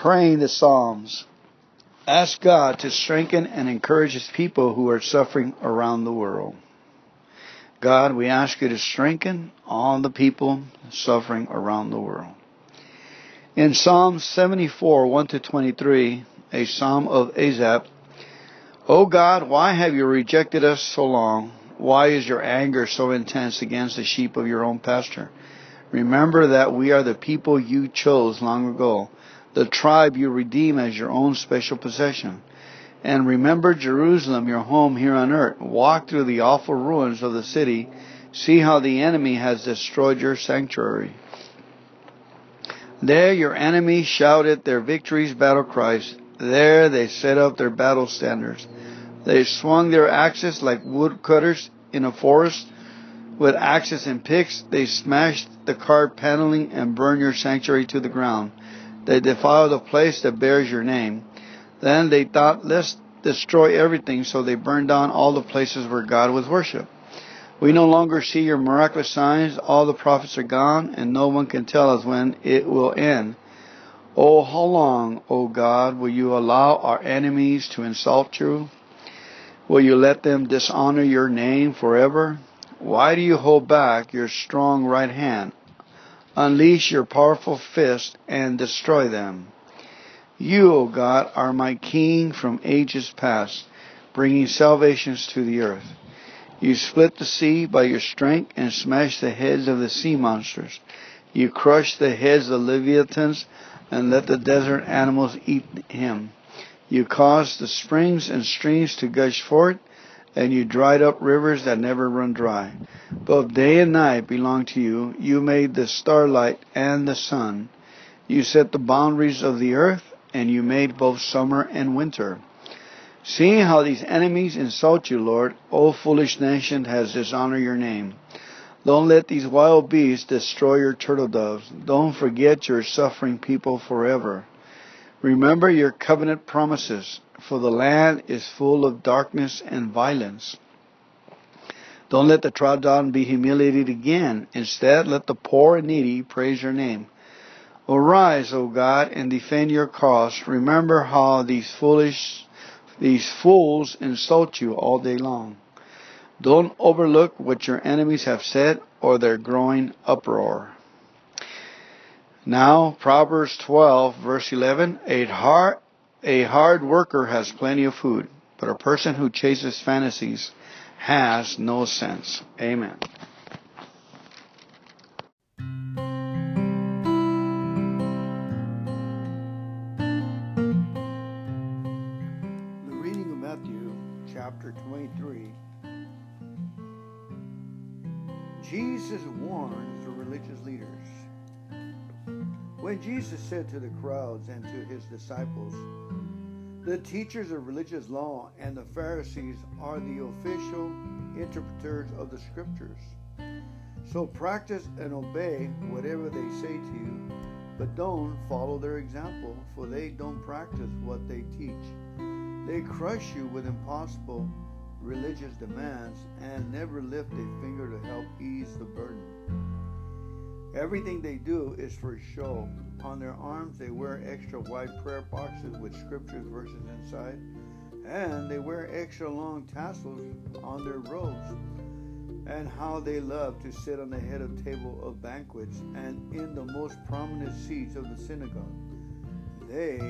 Praying the Psalms. Ask God to strengthen and encourage His people who are suffering around the world. God, we ask you to strengthen all the people suffering around the world. In Psalm 74, 1 to 23, a psalm of Asaph, O God, why have you rejected us so long? Why is your anger so intense against the sheep of your own pasture? Remember that we are the people you chose long ago, the tribe you redeem as your own special possession. And remember Jerusalem, your home here on earth. Walk through the awful ruins of the city. See how the enemy has destroyed your sanctuary. There your enemies shouted their victories, battle cries. There they set up their battle standards. They swung their axes like woodcutters in a forest. With axes and picks, they smashed the carved paneling and burned your sanctuary to the ground. They defiled the place that bears your name. Then they thought, let's destroy everything, so they burned down all the places where God was worshipped. We no longer see your miraculous signs. All the prophets are gone, and no one can tell us when it will end. Oh, how long, O oh God, will you allow our enemies to insult you? Will you let them dishonor your name forever? Why do you hold back your strong right hand? Unleash your powerful fist and destroy them. You, O God, are my King from ages past, bringing salvations to the earth. You split the sea by your strength and smash the heads of the sea monsters. You crush the heads of leviathans and let the desert animals eat him. You caused the springs and streams to gush forth, and you dried up rivers that never run dry. Both day and night belong to you. You made the starlight and the sun. You set the boundaries of the earth and you made both summer and winter. Seeing how these enemies insult you, Lord, O foolish nation has dishonored your name. Don't let these wild beasts destroy your turtle doves. Don't forget your suffering people forever. Remember your covenant promises, for the land is full of darkness and violence. Don't let the trodden be humiliated again. Instead, let the poor and needy praise your name. Arise, O God, and defend your cause. Remember how these foolish, these fools insult you all day long. Don't overlook what your enemies have said or their growing uproar. Now, Proverbs 12, verse 11, a hard, a hard worker has plenty of food, but a person who chases fantasies has no sense. Amen. The reading of Matthew chapter 23 Jesus warns the religious leaders. When Jesus said to the crowds and to his disciples, The teachers of religious law and the Pharisees are the official interpreters of the scriptures. So practice and obey whatever they say to you, but don't follow their example, for they don't practice what they teach. They crush you with impossible religious demands and never lift a finger to help ease the burden. Everything they do is for show. On their arms, they wear extra wide prayer boxes with scriptures verses inside, and they wear extra long tassels on their robes. And how they love to sit on the head of table of banquets and in the most prominent seats of the synagogue. They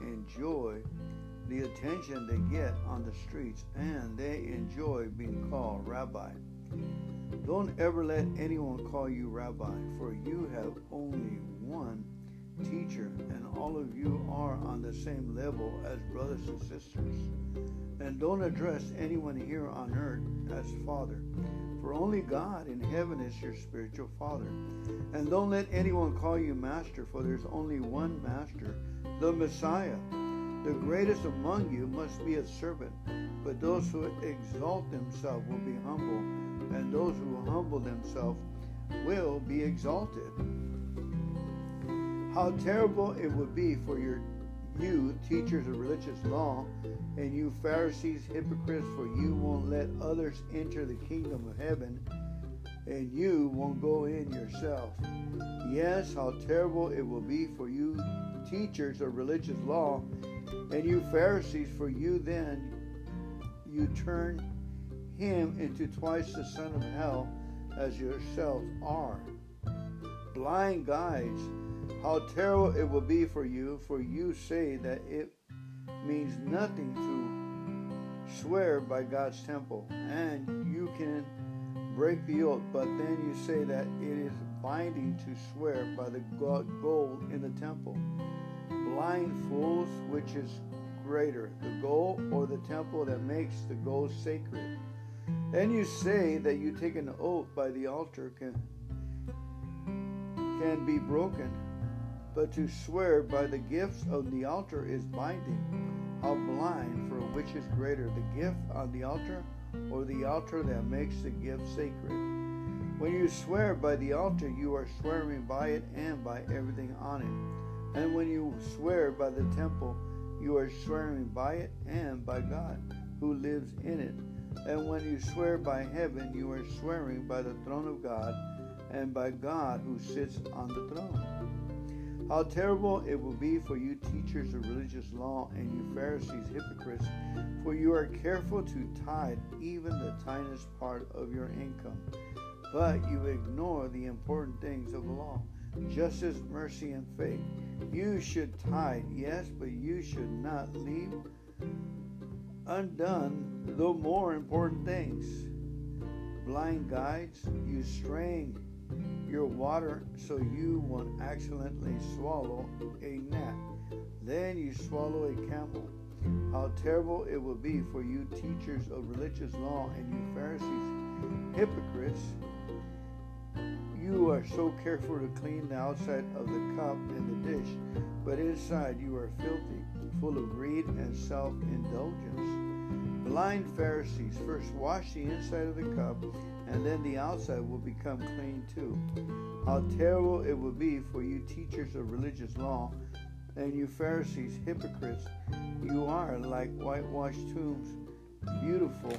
enjoy the attention they get on the streets, and they enjoy being called rabbi. Don't ever let anyone call you rabbi, for you have only one teacher, and all of you are on the same level as brothers and sisters. And don't address anyone here on earth as father, for only God in heaven is your spiritual father. And don't let anyone call you master, for there's only one master, the Messiah. The greatest among you must be a servant, but those who exalt themselves will be humble, and those who humble themselves will be exalted. How terrible it would be for your you teachers of religious law and you Pharisees hypocrites for you won't let others enter the kingdom of heaven and you won't go in yourself. Yes, how terrible it will be for you teachers of religious law, and you Pharisees, for you then you turn him into twice the son of hell as yourselves are. Blind guides, how terrible it will be for you, for you say that it means nothing to swear by God's temple, and you can break the oath, but then you say that it is binding to swear by the gold in the temple. Blind fools, which is greater, the gold or the temple that makes the gold sacred? Then you say that you take an oath by the altar can, can be broken, but to swear by the gifts on the altar is binding. How blind, for which is greater, the gift on the altar or the altar that makes the gift sacred? When you swear by the altar, you are swearing by it and by everything on it. And when you swear by the temple, you are swearing by it and by God who lives in it. And when you swear by heaven, you are swearing by the throne of God and by God who sits on the throne. How terrible it will be for you teachers of religious law and you Pharisees, hypocrites, for you are careful to tithe even the tiniest part of your income. But you ignore the important things of the law justice, mercy, and faith. You should tithe, yes, but you should not leave undone the more important things. Blind guides, you strain your water so you won't accidentally swallow a gnat. Then you swallow a camel. How terrible it will be for you teachers of religious law and you Pharisees, hypocrites you are so careful to clean the outside of the cup and the dish, but inside you are filthy, full of greed and self indulgence. Blind Pharisees, first wash the inside of the cup, and then the outside will become clean too. How terrible it will be for you teachers of religious law and you Pharisees, hypocrites. You are like whitewashed tombs, beautiful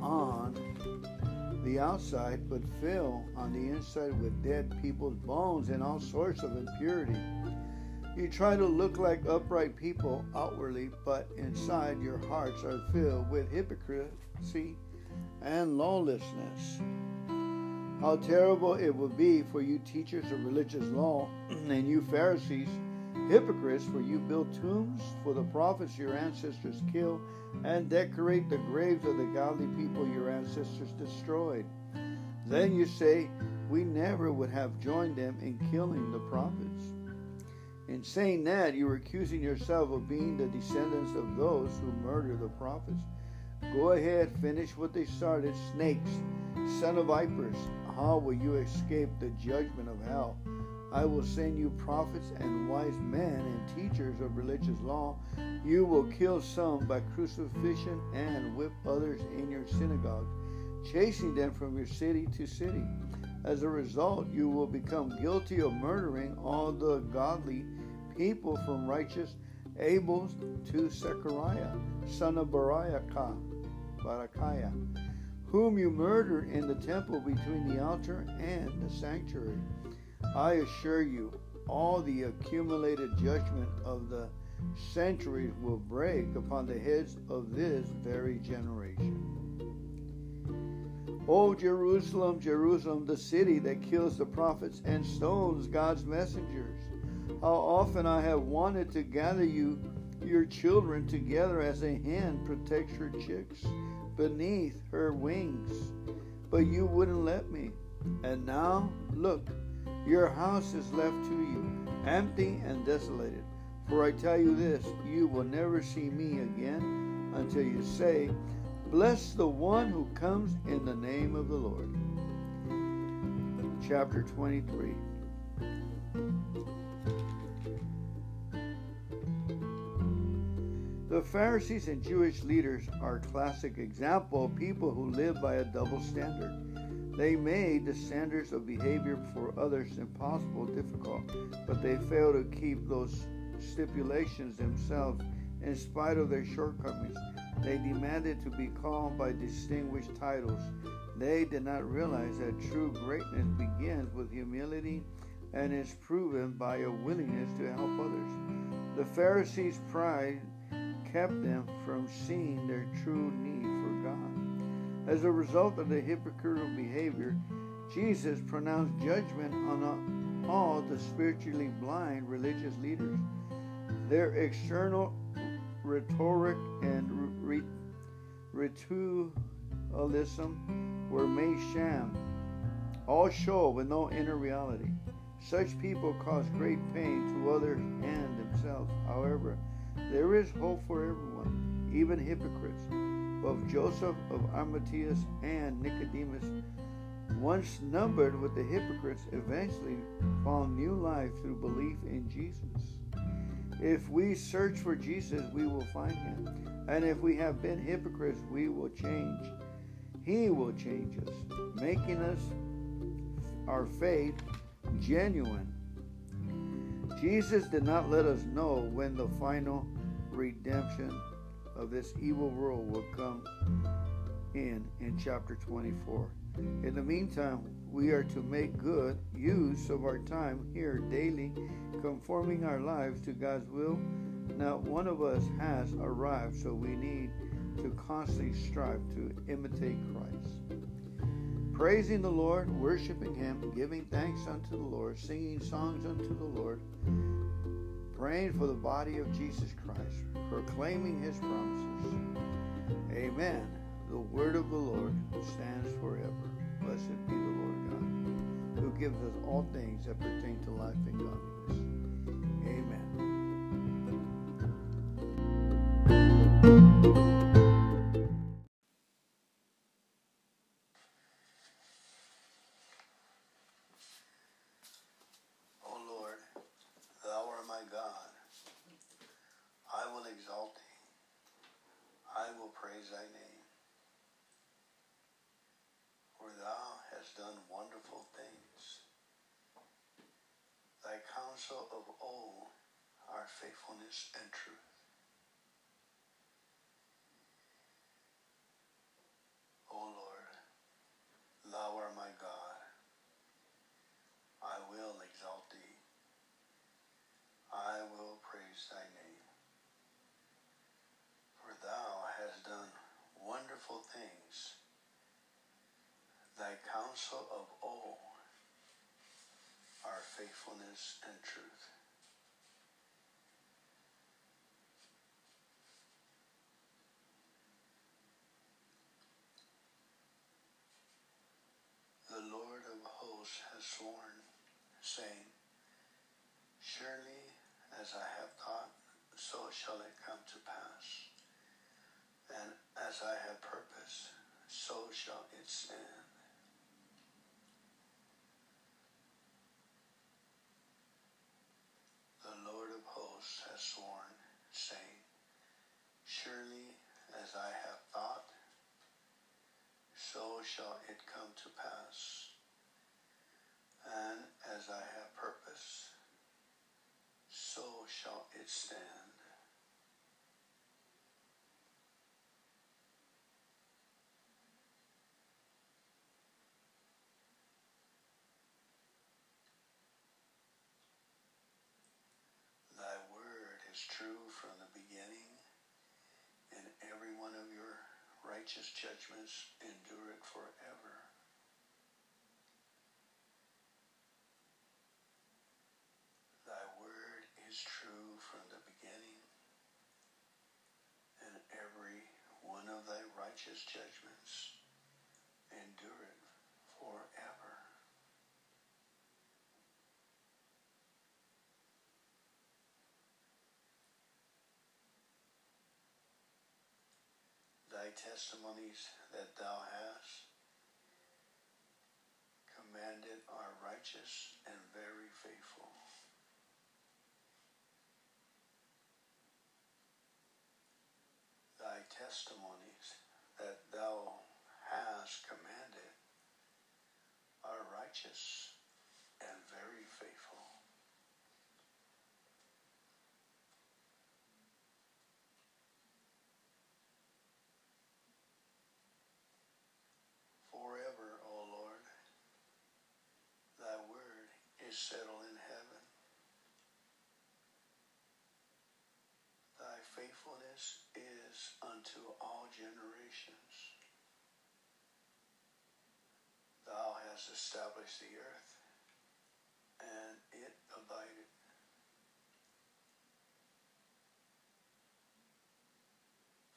on the outside, but fill on the inside with dead people's bones and all sorts of impurity. You try to look like upright people outwardly, but inside your hearts are filled with hypocrisy and lawlessness. How terrible it would be for you teachers of religious law and you Pharisees, hypocrites, for you build tombs for the prophets your ancestors killed and decorate the graves of the godly people your ancestors destroyed. Then you say, We never would have joined them in killing the prophets. In saying that, you are accusing yourself of being the descendants of those who murdered the prophets. Go ahead, finish what they started. Snakes, son of vipers, how will you escape the judgment of hell? I will send you prophets and wise men and teachers of religious law. You will kill some by crucifixion and whip others in your synagogues, chasing them from your city to city. As a result, you will become guilty of murdering all the godly people from righteous Abel to Zechariah, son of Barakiah, Barakiah, whom you murdered in the temple between the altar and the sanctuary. I assure you, all the accumulated judgment of the centuries will break upon the heads of this very generation. O Jerusalem, Jerusalem, the city that kills the prophets and stones God's messengers. How often I have wanted to gather you, your children, together as a hen protects her chicks beneath her wings, but you wouldn't let me. And now, look, your house is left to you, empty and desolated. For I tell you this, you will never see me again until you say, Bless the one who comes in the name of the Lord. Chapter 23. The Pharisees and Jewish leaders are a classic example of people who live by a double standard. They made the standards of behavior for others impossible difficult, but they failed to keep those stipulations themselves in spite of their shortcomings. They demanded to be called by distinguished titles. They did not realize that true greatness begins with humility and is proven by a willingness to help others. The Pharisees' pride kept them from seeing their true need for God. As a result of the hypocritical behavior, Jesus pronounced judgment on all the spiritually blind religious leaders. Their external rhetoric and ritualism were made sham, all show with no inner reality. Such people cause great pain to others and themselves. However, there is hope for everyone, even hypocrites. Both Joseph of Arimathea and Nicodemus, once numbered with the hypocrites, eventually found new life through belief in Jesus. If we search for Jesus, we will find him. And if we have been hypocrites, we will change. He will change us, making us our faith genuine. Jesus did not let us know when the final redemption of this evil world will come in in chapter 24. In the meantime, we are to make good use of our time here daily, conforming our lives to God's will. Not one of us has arrived, so we need to constantly strive to imitate Christ. Praising the Lord, worshiping Him, giving thanks unto the Lord, singing songs unto the Lord, praying for the body of Jesus Christ, proclaiming His promises. Amen. The word of the Lord stands forever. Blessed be the Lord God, who gives us all things that pertain to life and godliness. Amen. Counsel of all our faithfulness and truth. O Lord, thou art my God. I will exalt thee. I will praise thy name. For thou hast done wonderful things. Thy counsel of old our faithfulness and truth. The Lord of hosts has sworn, saying, Surely as I have thought, so shall it come to pass. And as I have purposed, so shall it stand. has sworn, saying, Surely as I have thought, so shall it come to pass. And as I have purpose, so shall it stand. Thy word is true from the beginning, and every one of your righteous judgments endure it forever. Thy word is true from the beginning, and every one of thy righteous judgments endure it forever. thy testimonies that thou hast commanded are righteous and very faithful. Thy testimonies that thou hast commanded are righteous and very faithful. forever. Is settled in heaven. Thy faithfulness is unto all generations. Thou hast established the earth, and it abideth.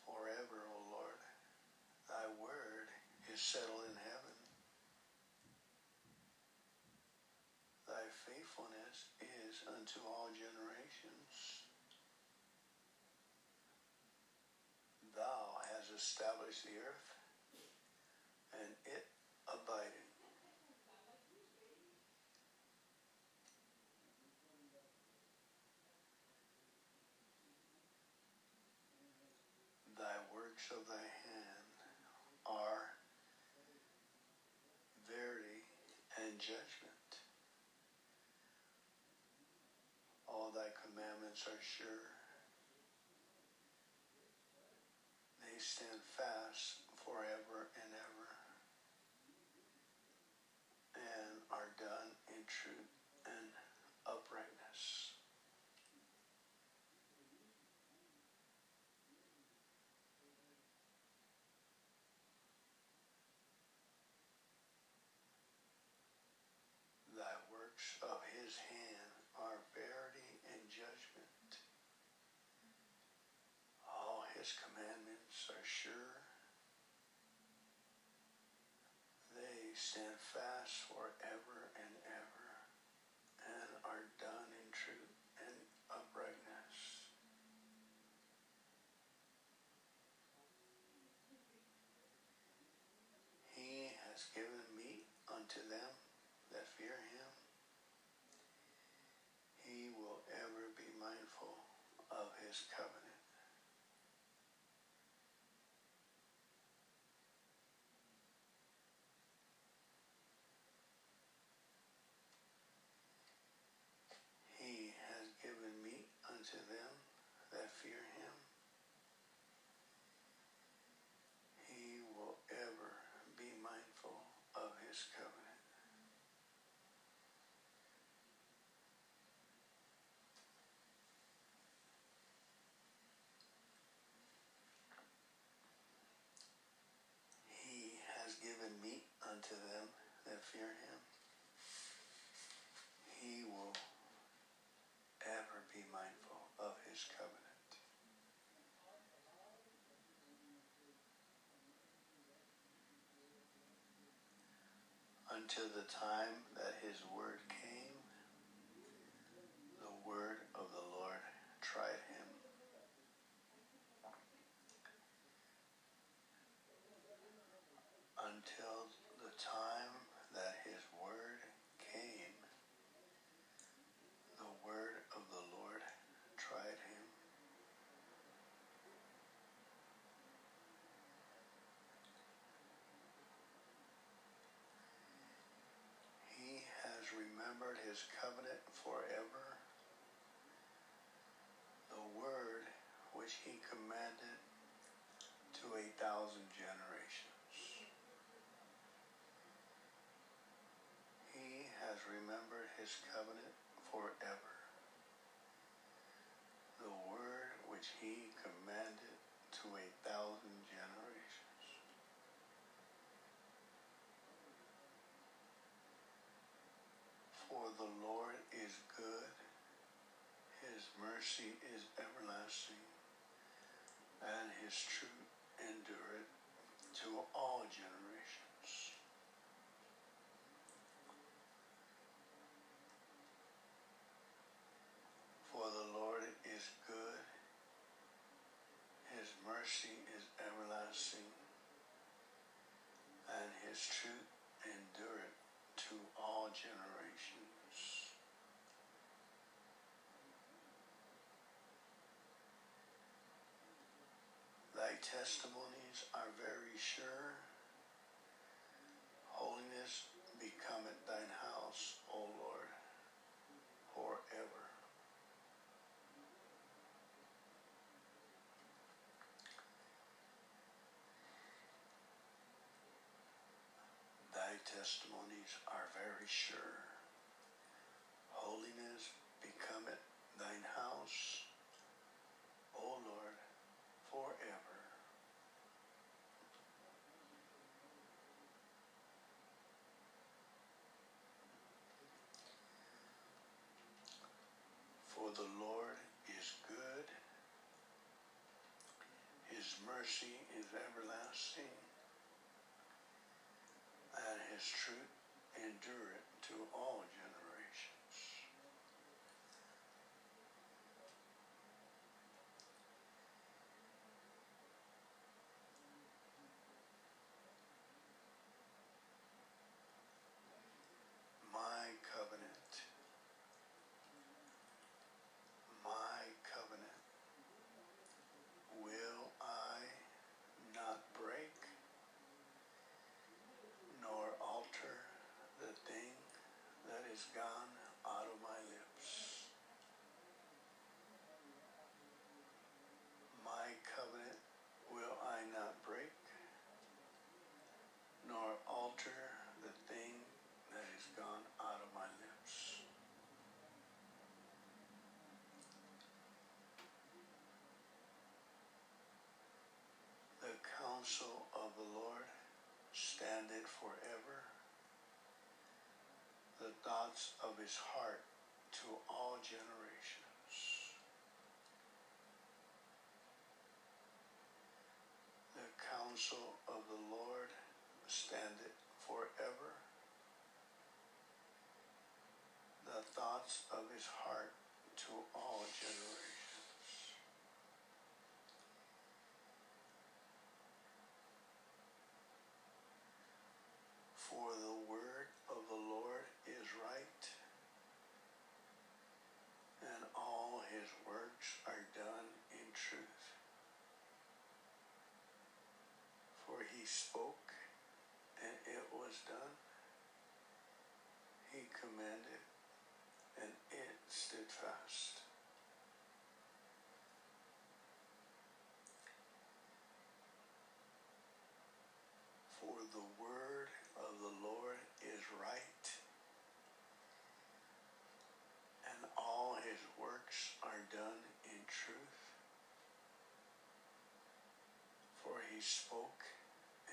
Forever, O Lord, thy word is settled in heaven. Thy is unto all generations. Thou hast established the earth, and it abideth. Thy works of thy hand are verity and judgment. All thy are sure. They stand fast forever and ever and are done in truth and uprightness. Thy works of his hand are verity and judgment. All his commandments are sure. They stand fast forever and ever and are done in truth and uprightness. He has given meat unto them that fear him. He will ever be mindful of his covenant. He has given meat unto them that fear him. He will ever be mindful of his covenant. He has given meat unto them that fear him. He will ever be mindful of his covenant. Until the time that his word came, the word of the Lord tried him. Until the time that his word came, the word of the Lord tried him. He has remembered his covenant forever, the word which he commanded to a thousand generations. He has remembered his covenant forever, the word which he commanded to a thousand generations. For the Lord is good, his mercy is everlasting, and his truth endureth to all generations. For the Lord is good, his mercy is everlasting, and his truth endureth to all generations. Testimonies are very sure. Holiness becometh thine house, O Lord, forever. Thy testimonies are very sure. Holiness becometh thine house, O Lord, forever. For the Lord is good, his mercy is everlasting, and his truth endureth to all generations. My covenant, my covenant will I not break nor alter the thing that is gone out of my lips. My covenant will I not break nor alter the thing that is gone out of my lips. The counsel of the Lord standeth forever, the thoughts of his heart to all generations. The counsel of the Lord standeth forever, the thoughts of his heart to all generations. For the word of the Lord is right, and all his works are done in truth. For he spoke, and it was done. He commanded, and it stood fast. For the word of the Lord is right, and all his works are done in truth. For he spoke,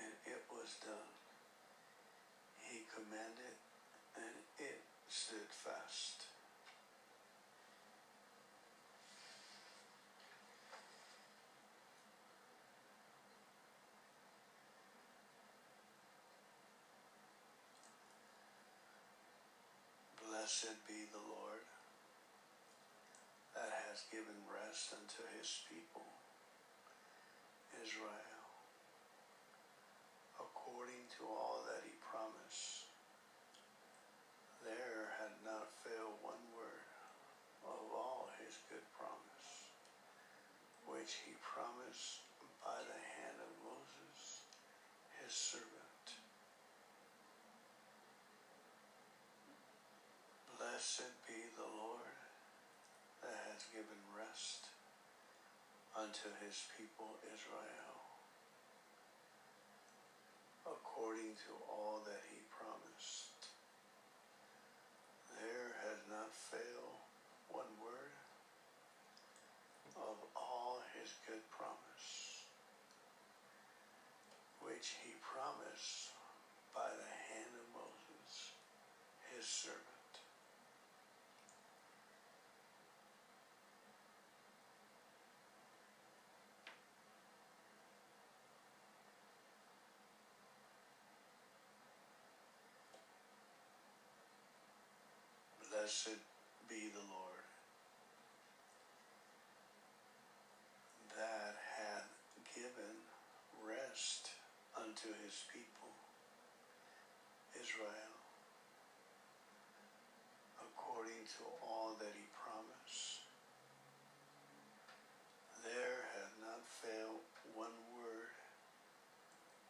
and it was done. He commanded, and it stood fast. Blessed be the Lord that has given rest unto his people, Israel, according to all that he promised. There had not failed one word of all his good promise, which he promised by the hand of Moses, his servant. Blessed be the Lord that has given rest unto his people Israel, according to all that he promised. There has not failed one word of all his good promise, which he promised by the hand of Moses, his servant. Blessed be the Lord that hath given rest unto his people, Israel, according to all that he promised. There hath not failed one word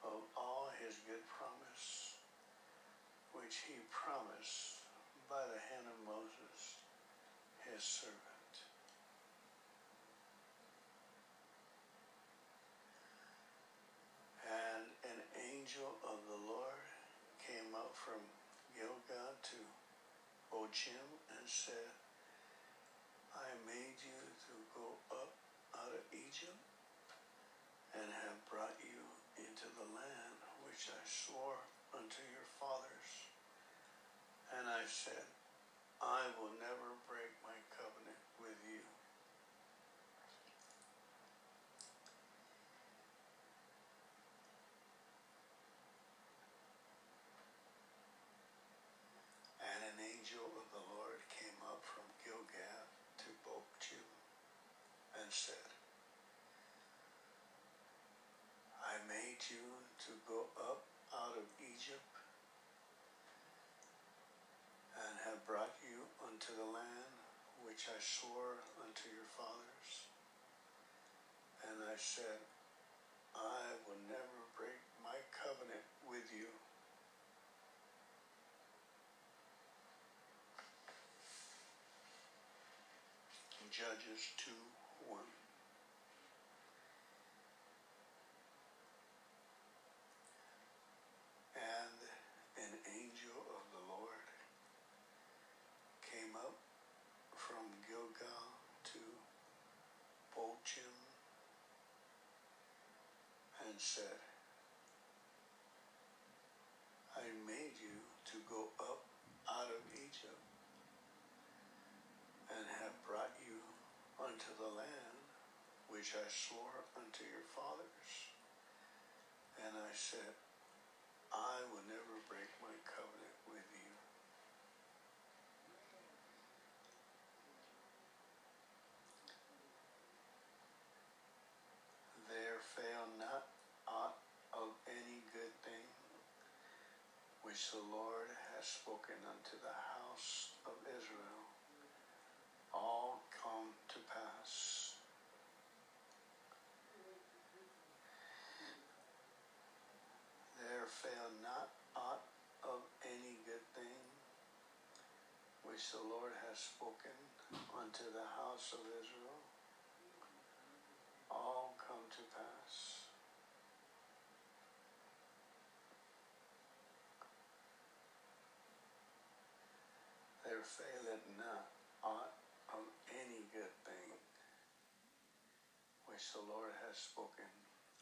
of all his good promise, which he promised by the hand of Moses, his servant. And an angel of the Lord came up from Gilgal to Bochim and and said, I made you to go up out of Egypt and have brought you into the land which I swore unto your fathers. And I said, I will never break my covenant with you. And an angel of the Lord came up from Gilgal to Bochim and said, I made you to go up out of Egypt and have brought you unto the land which I swore unto your fathers. And I said, I will never break my covenant with you. Judges 2 1. And an angel of the Lord came up from Gilgal to Bochim and said, I made you to go up out of Egypt and have brought you unto the land which I swore unto your fathers. And I said, I will never break my covenant with you. There fail not aught of any good thing which the Lord has spoken unto the house of Israel. All come to pass. There fail not aught of any good thing which the Lord has spoken unto the house of Israel. All come to pass. Faileth not aught of any good thing which the Lord has spoken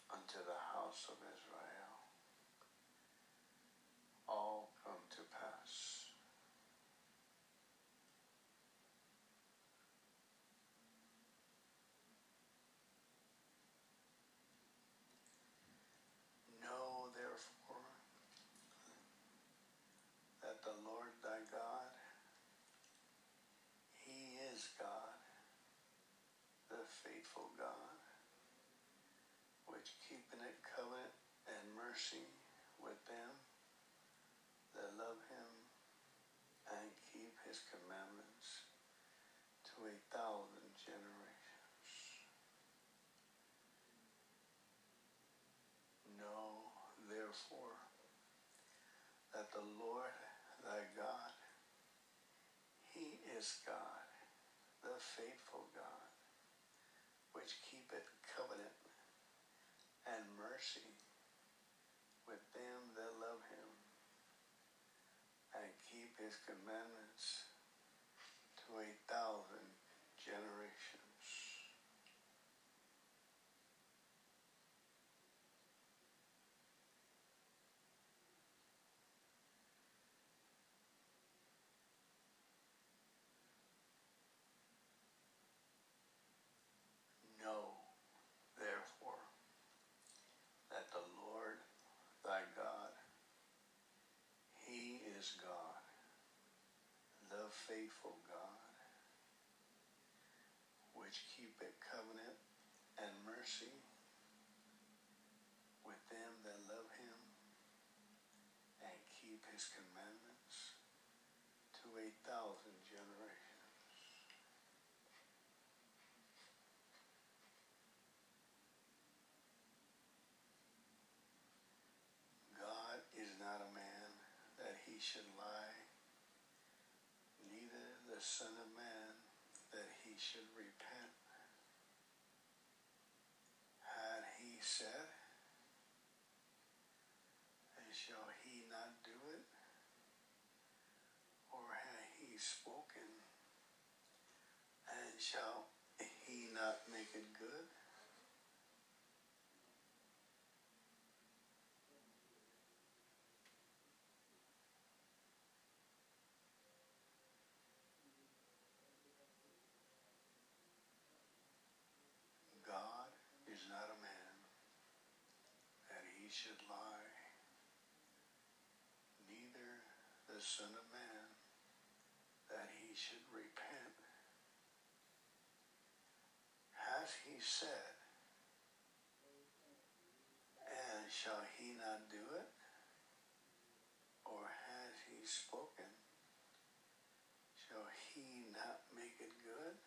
unto the house of Israel. All come to pass. Know therefore that the Lord thy God, Is God, the faithful God, which keepeth it covenant and mercy with them that love him and keep his commandments to a thousand generations. Know therefore that the Lord thy God, he is God, faithful God, which keepeth covenant and mercy with them that love him and keep his commandments to a thousand generations. Know, therefore, that the Lord thy God, he is God, the faithful God, which keepeth covenant and mercy with them that love him and keep his commandments to a thousand generations. God is not a man that he should lie, the Son of Man that he should repent. Had he said, and shall he not do it? Or had he spoken, and shall he not make it good? God is not a man that he should lie, neither the Son of Man that he should repent. Has he said, and shall he not do it? Or has he spoken, shall he not make it good?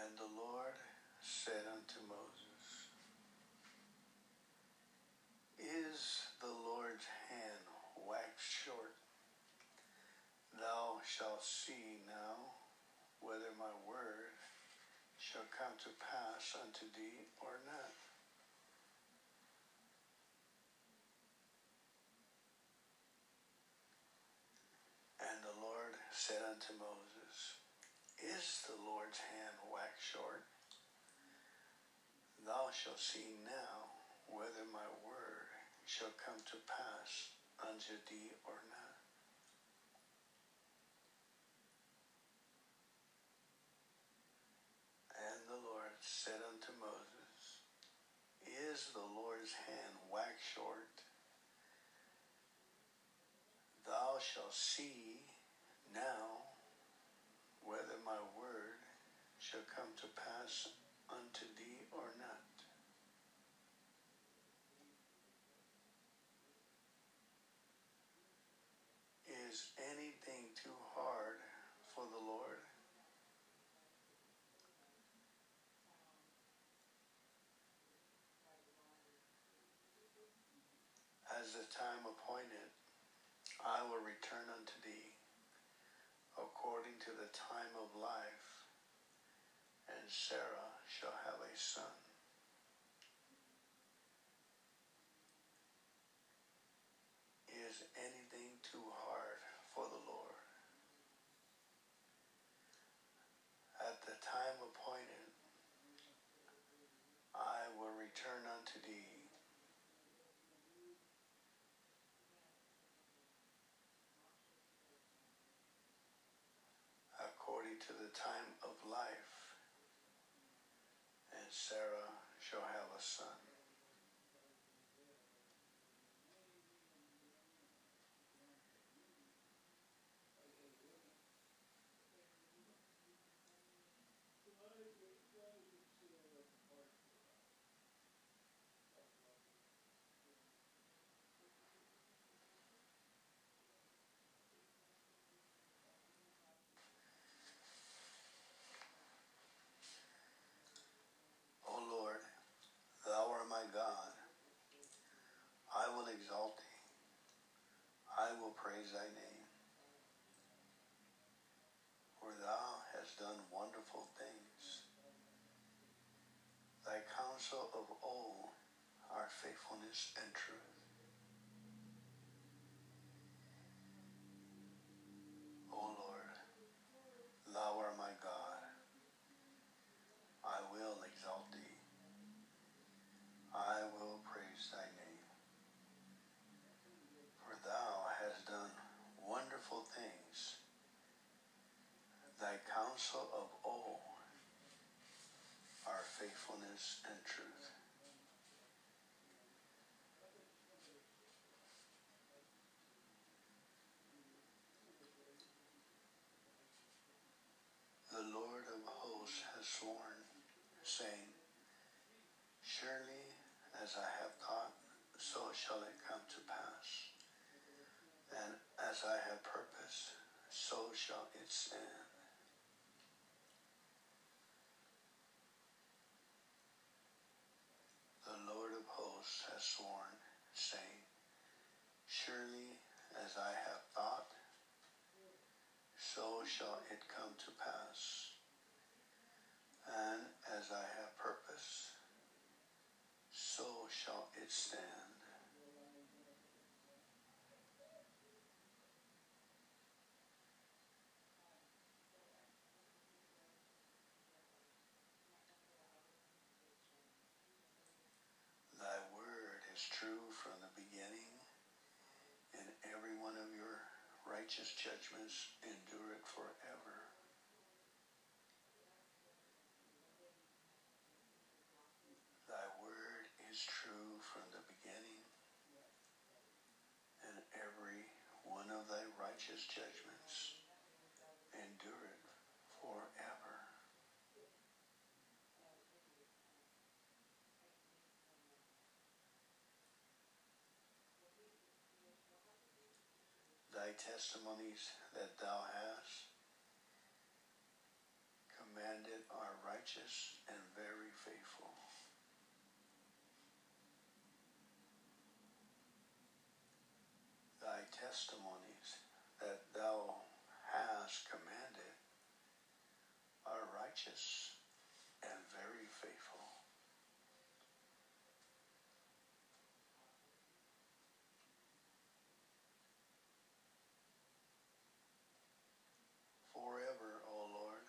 And the Lord said unto Moses, Is the Lord's hand waxed short? Thou shalt see now whether my word shall come to pass unto thee or not. And the Lord said unto Moses, Is the Lord's hand waxed short? Thou shalt see now whether my word shall come to pass unto thee or not. And the Lord said unto Moses, Is the Lord's hand waxed short? Thou shalt see now whether my word shall come to pass unto thee or not. Is anything too hard for the Lord? As the time appointed, I will return unto thee according to the time of life, and Sarah shall have a son. Is anything too hard for the Lord? At the time appointed, I will return unto thee. According to the time of life, Sarah shall have a son. O Lord, thou art my God. I will exalt thee. I will praise thy name. For thou hast done wonderful things. Thy counsel of old are faithfulness and truth. O Lord, thou art my God. I will exalt thee. I will praise thy name. For thou hast done wonderful things. Thy counsel of old are faithfulness and truth. The Lord of hosts has sworn, saying, Surely as I have thought, so shall it come to pass. And as I have purpose, so shall it stand. The Lord of hosts has sworn, saying, Surely as I have thought, so shall it come to pass. And as I have purposed, so shall it stand. Is true from the beginning, and every one of your righteous judgments endure it forever. Thy word is true from the beginning, and every one of thy righteous judgments endure it forever. Thy testimonies that thou hast commanded are righteous and very faithful. Thy testimonies that thou hast commanded are righteous and very faithful. Forever, O Lord,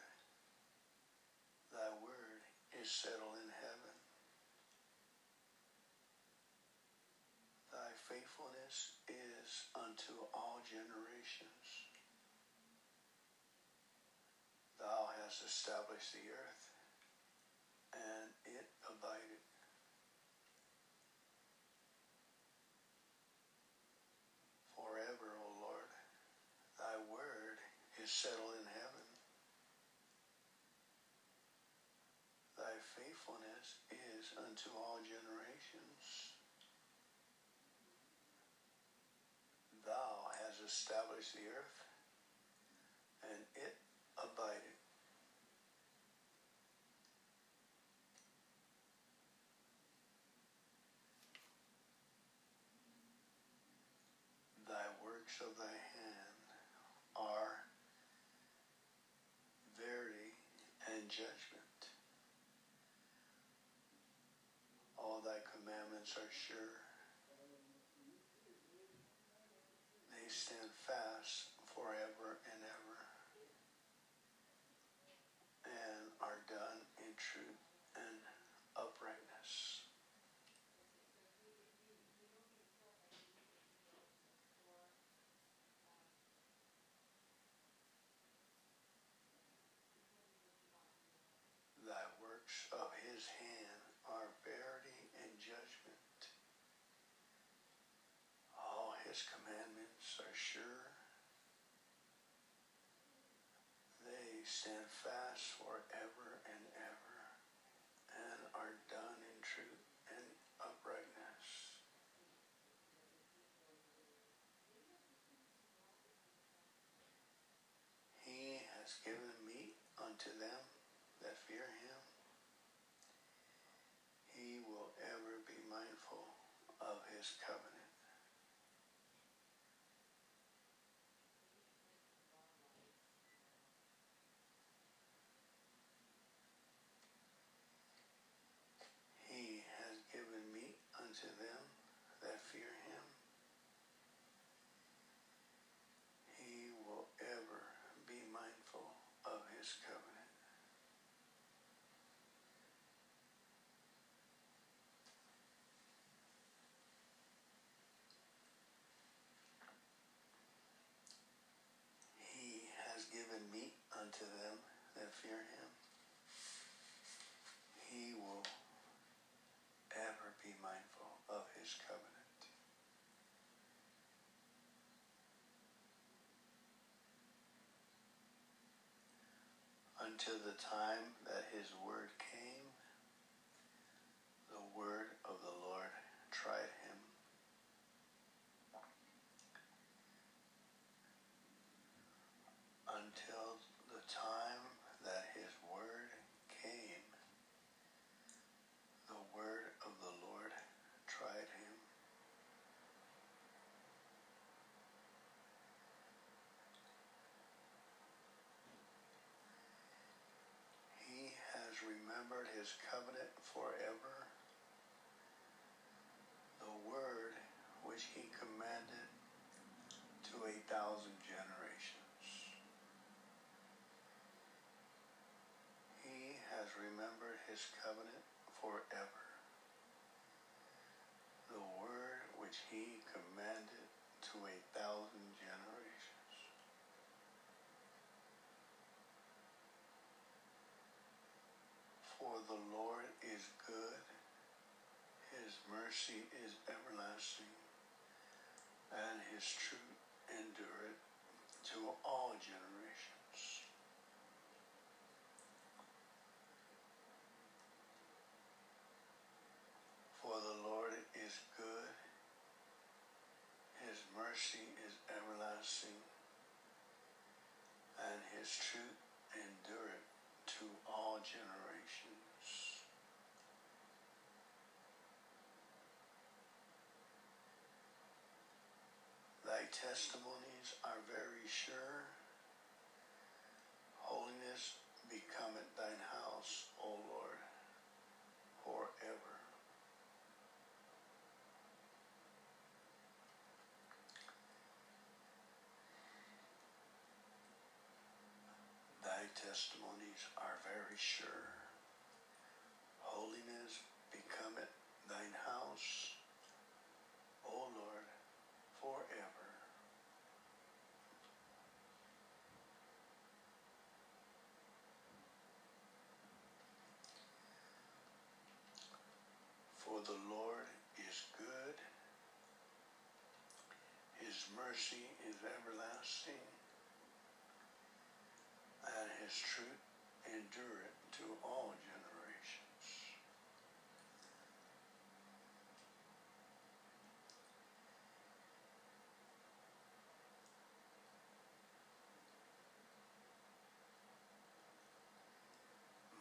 thy word is settled in heaven. Thy faithfulness is unto all generations. Thou hast established the earth, and it abided. Forever, O Lord, thy word is settled in heaven. Thy faithfulness is unto all generations. Thou hast established the earth, and it abided. Thy works of thy hand are verity and judgment. All thy commandments are sure. They stand fast forever and ever and are done in truth and uprightness. Thy works of his hand are verity and judgment. All his are sure. They stand fast forever and ever and are done in truth and uprightness. He has given meat unto them that fear him. He will ever be mindful of his covenant. He has given unto them that fear him. He will ever be mindful of his covenant. He has given meat unto them that fear him. He will ever be mindful of his covenant. Until the time that his word came, the word of the Lord tried him. Until the time that his word came, the word of the Lord tried him. He has remembered his covenant forever, the word which he commanded to a thousand generations. He has remembered his covenant forever, the word which he commanded to a thousand generations. For the Lord is good, his mercy is everlasting, and his truth endureth to all generations. For the Lord is good, his mercy is everlasting, and his truth endureth to all generations. Thy testimonies are very sure. Holiness becometh thine house, O Lord, forever. Thy testimonies are very sure. Holiness becometh thine house, O Lord, forever. For the Lord is good, his mercy is everlasting, and his truth endureth to all generations.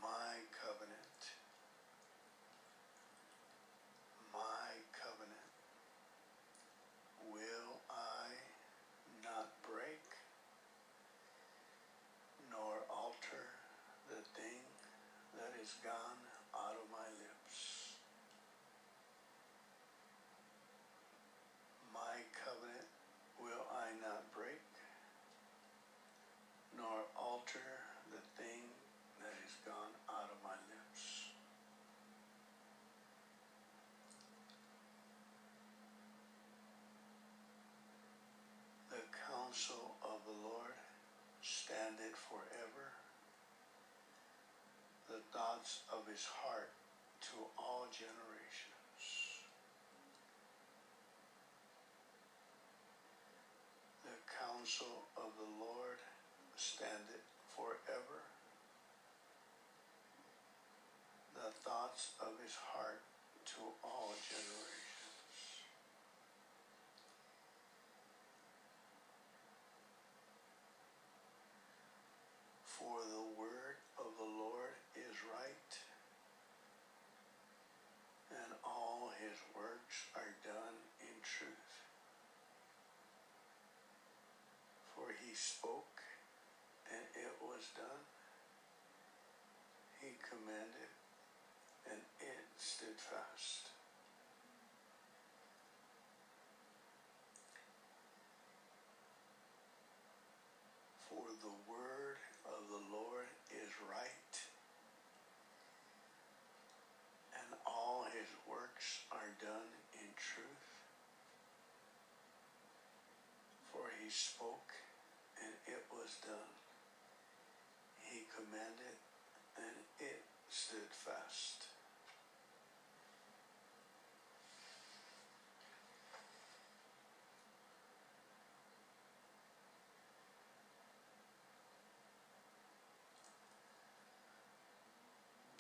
My covenant, my covenant will I not break nor alter the thing that gone out of my lips. My covenant will I not break nor alter the thing that is gone out of my lips. The counsel of the Lord standeth forever, the thoughts of his heart to all generations. The counsel of the Lord standeth forever, the thoughts of his heart to all generations. For the word of the Lord is right, and all his works are done in truth. For he spoke, and it was done. He commanded, and it stood fast. For the word of the Lord is right, and all his works are done in truth. For he spoke, and it was done. He commanded, and it stood fast.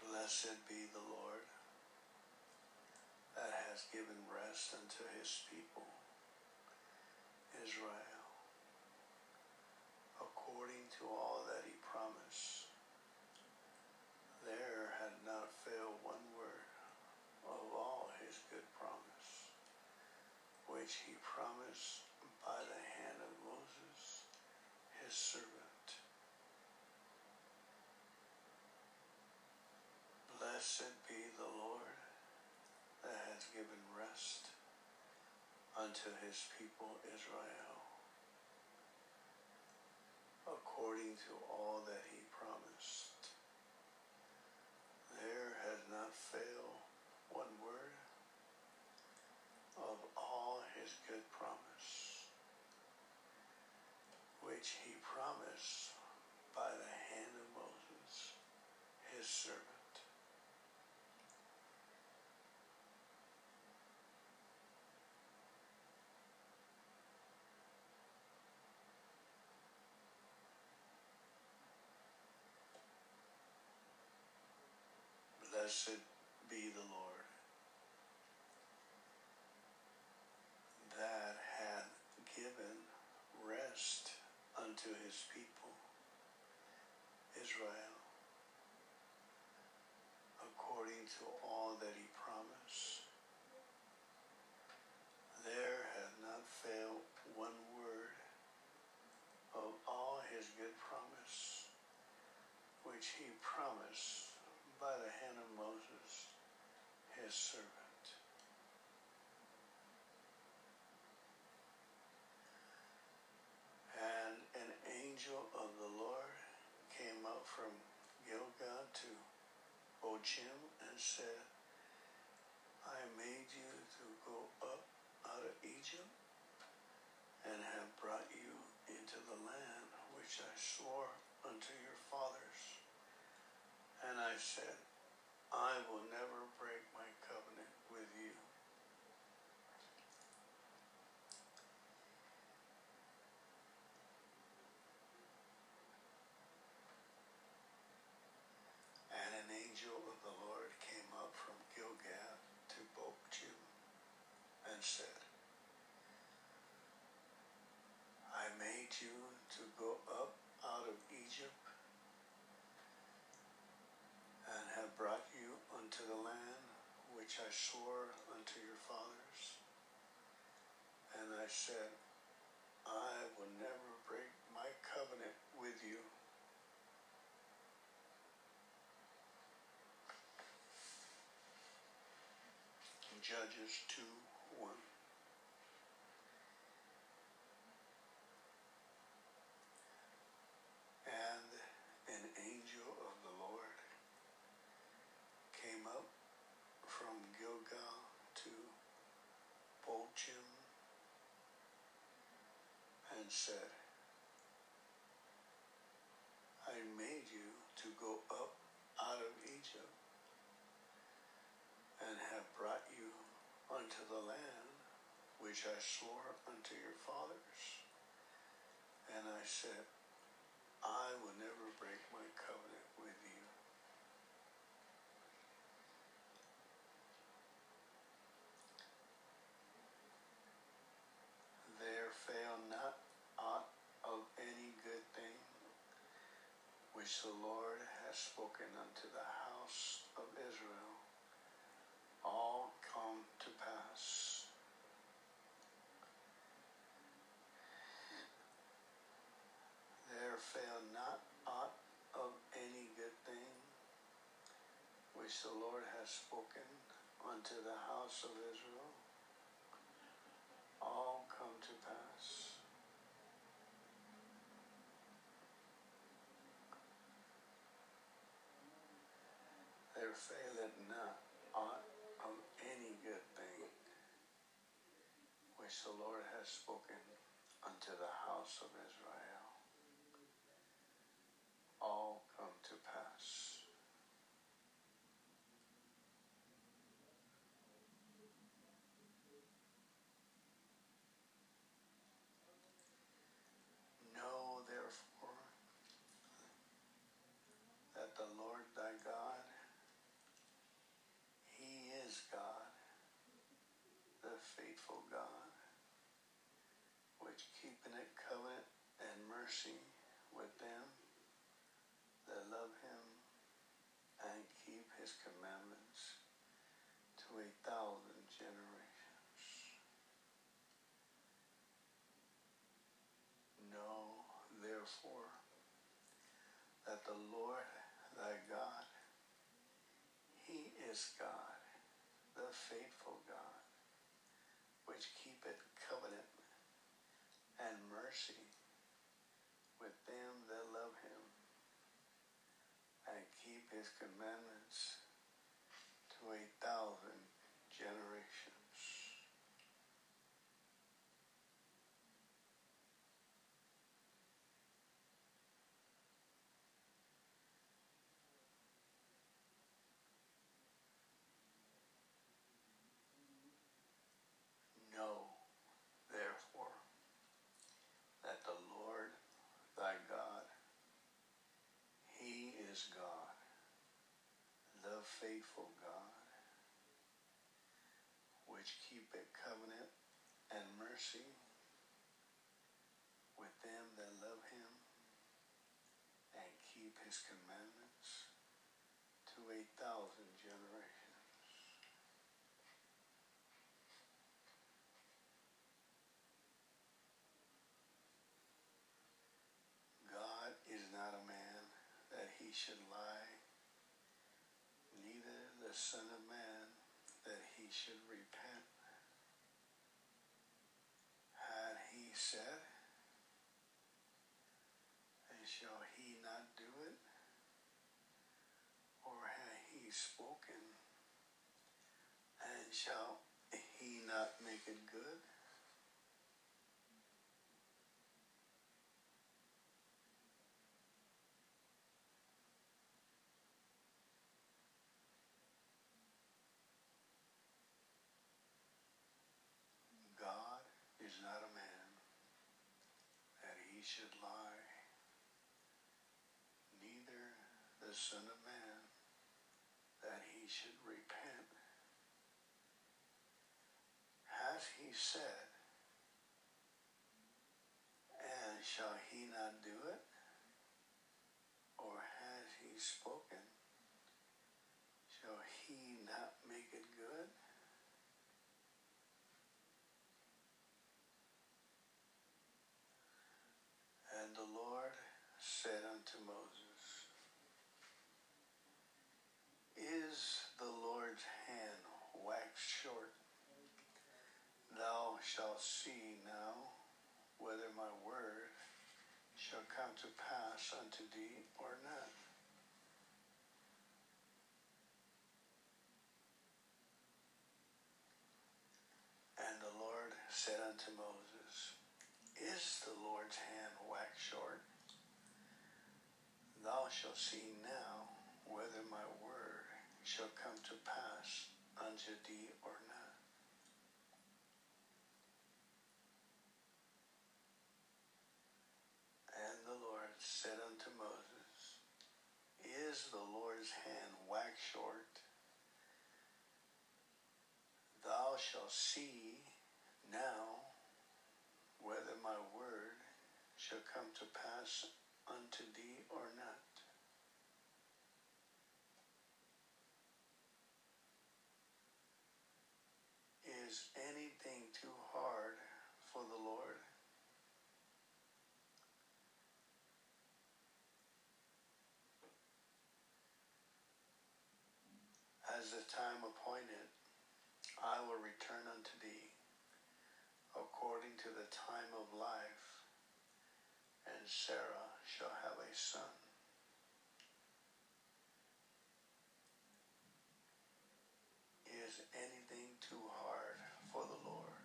Blessed be the Lord that has given rest unto his people, Israel, according to all that he promised. There had not failed one word of all his good promise, which he promised by the hand of Moses, his servant. Blessed be the Lord that has given rest unto his people Israel, according to all that he promised. There has not failed one word of all his good promise, which he promised by the hand of Moses, his servant. Blessed be the Lord that had given rest unto his people, Israel, according to all that he promised. There hath not failed one word of all his good promise, which he promised by the hand of Moses, his servant. And an angel of the Lord came up from Gilgal to Bochim and said, I made you to go up out of Egypt and have brought you into the land which I swore unto your fathers. And I said, I will never break my covenant with you. And an angel of the Lord came up from Gilgal to Bochim and said, I made you to go up out of Egypt and have brought you unto the land which I swore unto your fathers. And I said, I will never break my covenant with you. Judges 2 1. And an angel of the Lord came up from Gilgal to Bochim and said, I made you to go up out of Egypt and have brought you unto the land which I swore unto your fathers. And I said, I will never break my covenant with you. There fail not aught of any good thing which the Lord has spoken unto the house of Israel. All come to pass. There fail not aught of any good thing which the Lord has spoken unto the house of Israel. All come to pass. There not aught of any good thing which the Lord has spoken unto the house of Israel. All come to pass. Know therefore that the Lord thy God, He is God, the faithful God, which keepeth it covenant and mercy with them that love him and keep his commandments to a thousand generations. Know therefore that the Lord thy God, he is God, the faithful which keepeth covenant and mercy with them that love him and keep his commandments to a thousand generations. is God, the faithful God, which keepeth covenant and mercy with them that love him and keep his commandments to a thousand generations. God is not a man that he should lie, the Son of Man that he should repent. Had he said, and shall he not do it? Or had he spoken, and shall he not make it good? God is not a man that he should lie, neither the Son of Man that he should repent. Has he said, and shall he not do it? Or has he spoken, shall he not make it good? And the Lord said unto Moses, Is the Lord's hand waxed short? Thou shalt see now whether my word shall come to pass unto thee or not. And the Lord said unto Moses, Is the Lord's hand waxed short? Thou shalt see now whether my word shall come to pass unto thee or not. And the Lord said unto Moses, Is the Lord's hand waxed short? Thou shalt see now whether my word shall come to pass unto thee or not. Is anything too hard for the Lord? As the time appointed, I will return unto thee according to the time of life, and Sarah shall have a son. Is anything too hard for the Lord?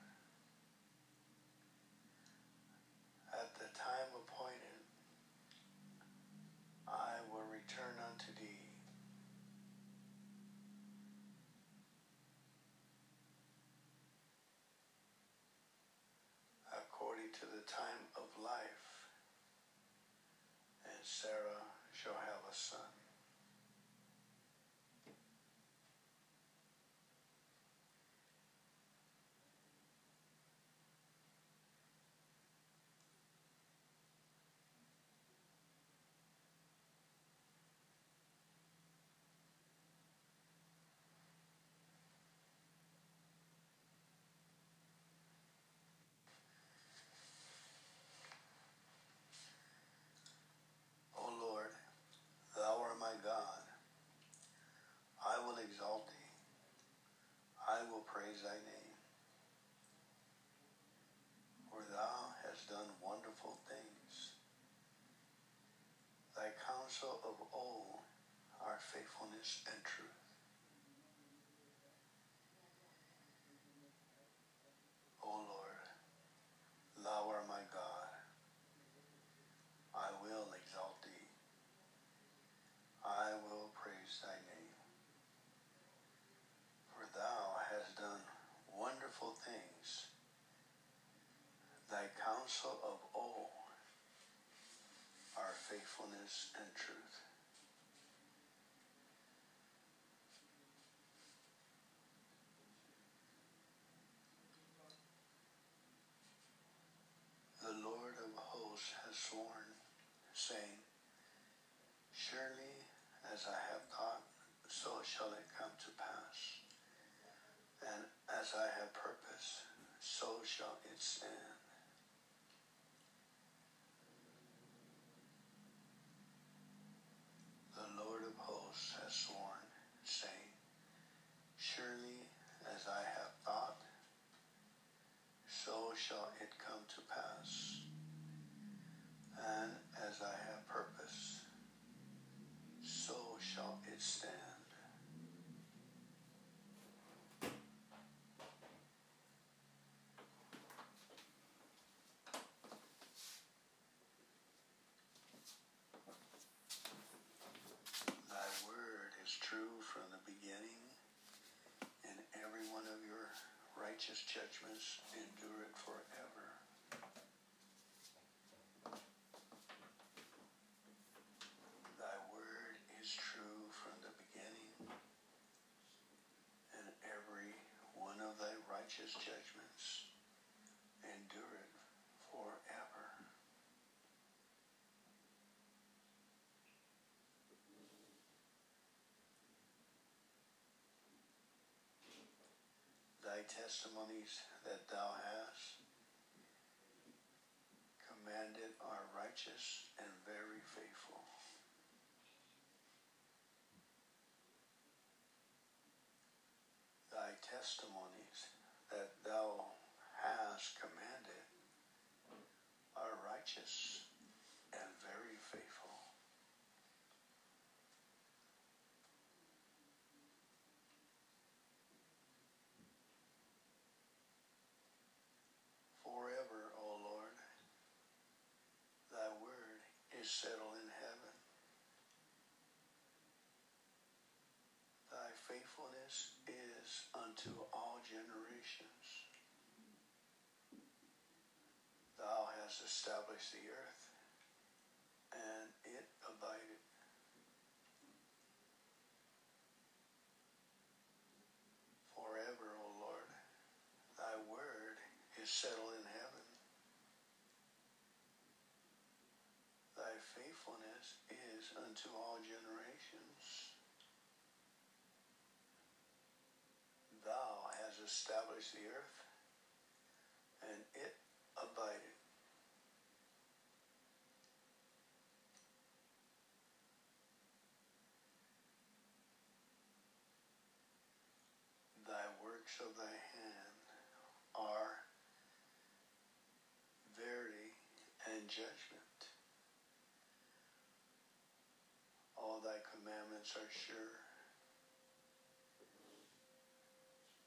At the time appointed, I will return unto thee. according to the time of life, and Sarah shall have a son. O Lord, thou art my God. I will exalt thee. I will praise thy name. For thou hast done wonderful things. Counsel of old our faithfulness and truth. O Lord, thou art my God. I will exalt thee. I will praise thy name. For thou hast done wonderful things. Thy counsel of old faithfulness, and truth. The Lord of hosts has sworn, saying, Surely as I have thought, so shall it come to pass. And as I have purposed, so shall it stand. Righteous judgments endure it forever. Thy word is true from the beginning, and every one of thy righteous judgments endure it forever. Thy testimonies that thou hast commanded are righteous and very faithful. Thy testimonies that thou hast commanded are righteous and very faithful. Forever, O Lord, thy settled in heaven. Thy faithfulness is unto all generations. Thou hast established the earth, and it abided. Forever, O Lord, thy word is settled in heaven. Thy faithfulness is unto all generations. Thou hast established the earth, and it abided. Thy works of thy hand are verity and judgment. All thy commandments are sure.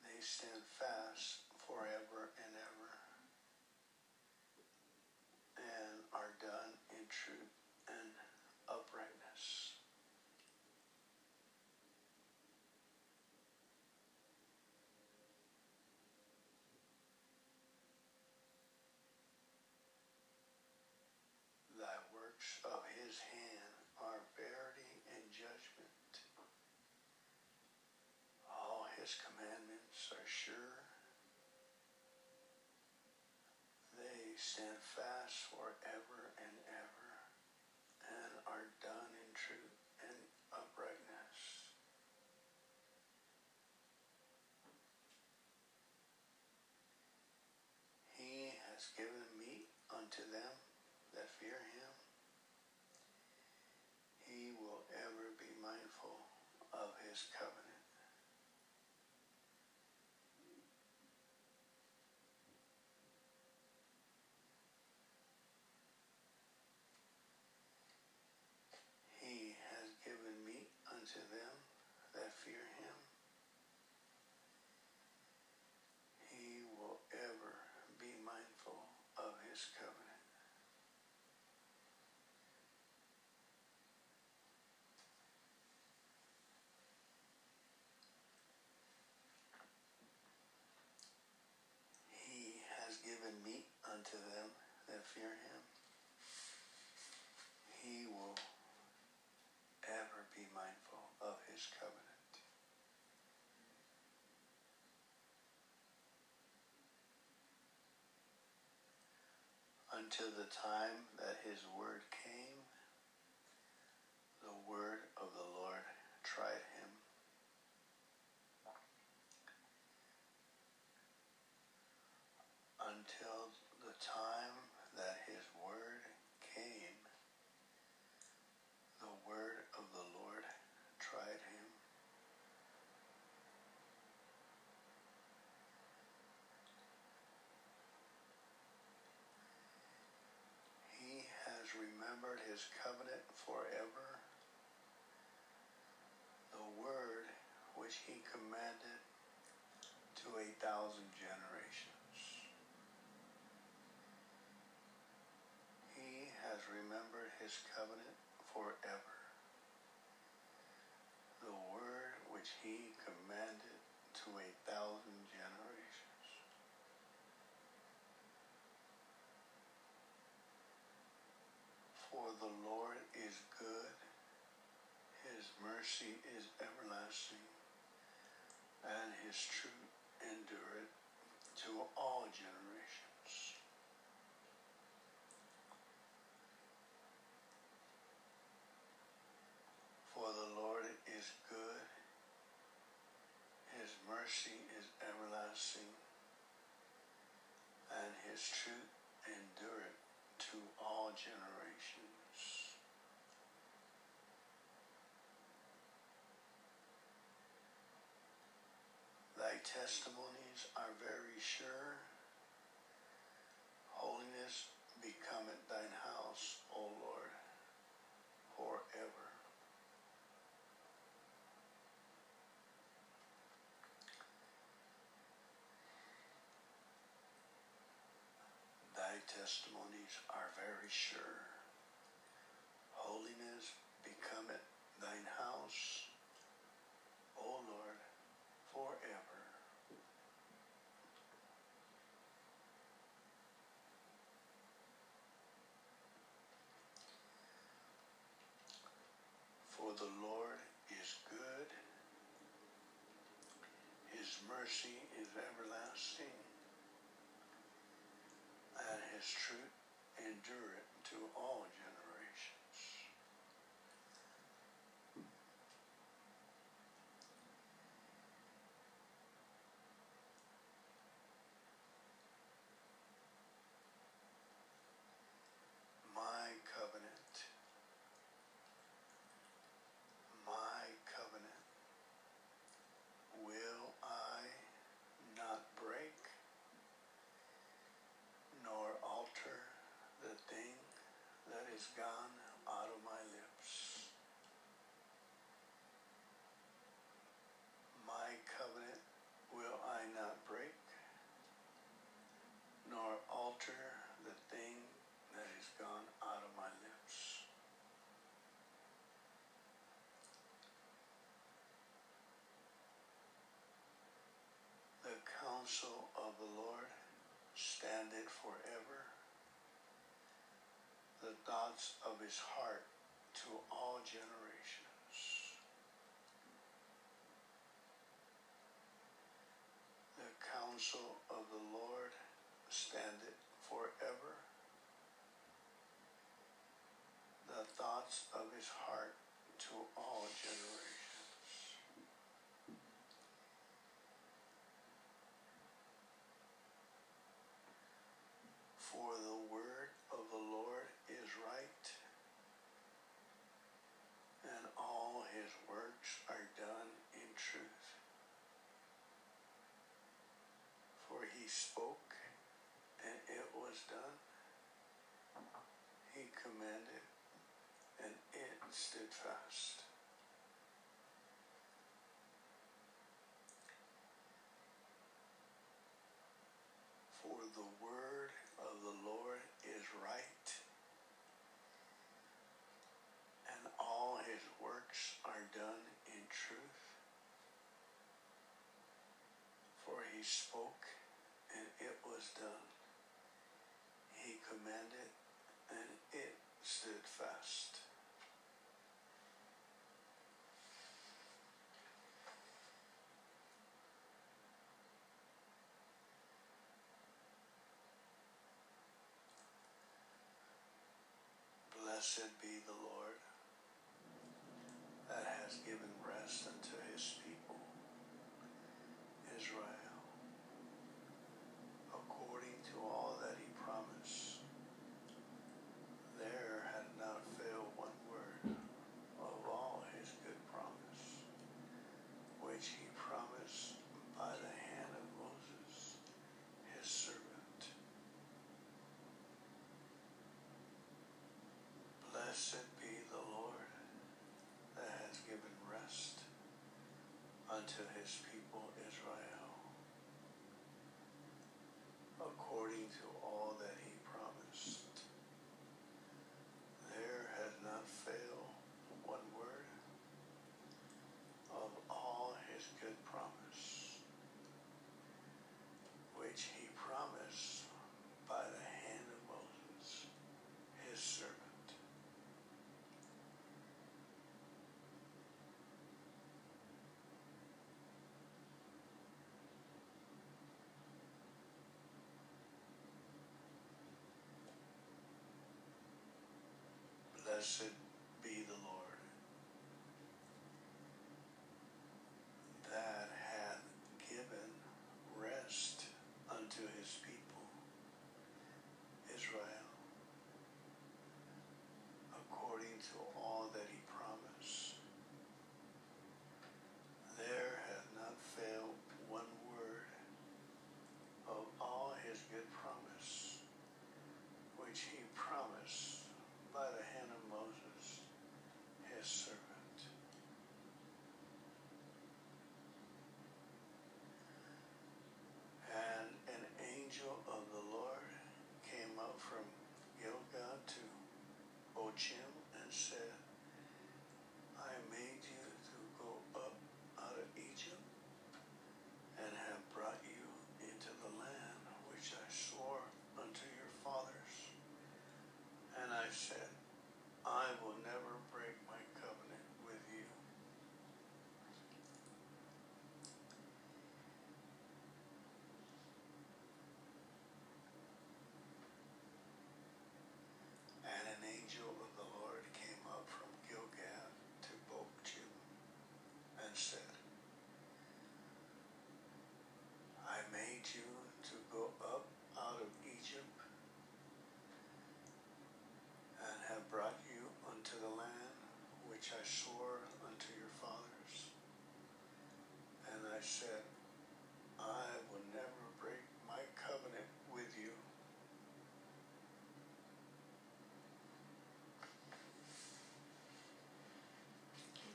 They stand fast forever and ever and are done in truth and uprightness. Thy works of his hand are verity and judgment. All his commandments are sure. They stand fast forever and ever and are done in truth and uprightness. He has given meat unto them that fear him. He will ever be mindful of his covenant. He has given unto them that fear him. He will ever be mindful of his covenant. He has given meat unto them that fear him. He will ever be mindful his covenant. until the time that his word came, the word of the Lord tried him. Until the time that his word came, the word of the Lord tried him. He has remembered his covenant forever, the word which he commanded to a thousand generations. He has remembered his covenant forever, the word which he commanded to a thousand generations. For the Lord is good, his mercy is everlasting, and his truth endureth to all generations. For the Lord is good, his mercy is everlasting, and his truth endureth to all generations. Thy testimonies are very sure. Holiness becometh thine house, O Lord, forever. Thy testimonies are very sure. Holiness becometh thine house, O Lord, forever. For the Lord is good, his mercy is everlasting, and his truth endureth to all generations. My covenant, my covenant will I not break nor alter the thing that is gone out of my lips. My covenant will I not break nor alter the thing that is gone out of my lips. The counsel of the Lord standeth forever, the thoughts of his heart to all generations. The counsel of the Lord standeth forever, the thoughts of his heart to all generations. For the word of the Lord is right, and all his works are done in truth. For he spoke, and it was done. He commanded, and it stood fast. For the word of the Lord is right, and all his works are done in truth. For he spoke, was done, he commanded, and it stood fast. Blessed be the Lord that has given rest unto his people, Israel. to his people. that shit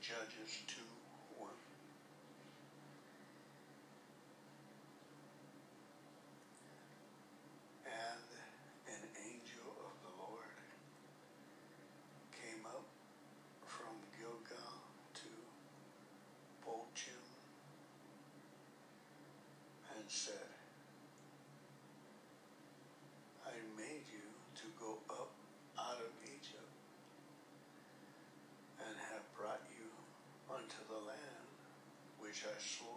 judges to successful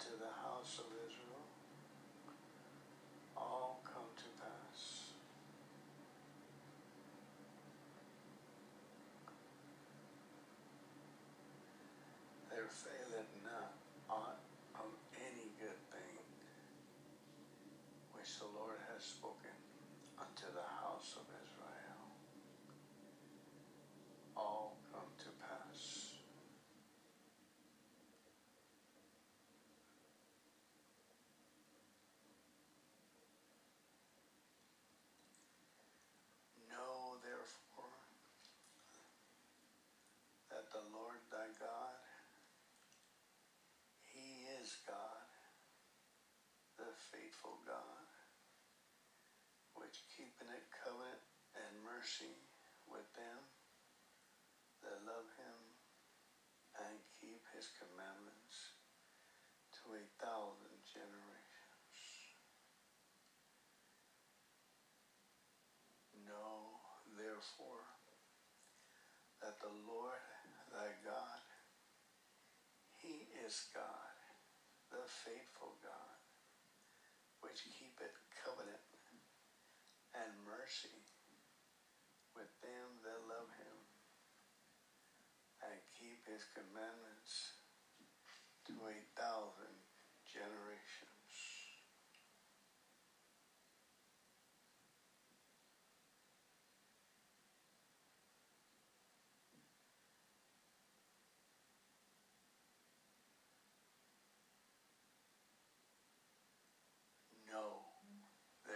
to the house of Israel all come to pass. There faileth not aught of any good thing which the Lord has spoken. Faithful God, which keepeth it covenant and mercy with them that love him and keep his commandments to a thousand generations. Know therefore that the Lord thy God, he is God, the faithful God, which keepeth covenant and mercy with them that love him and keep his commandments to a thousand generations.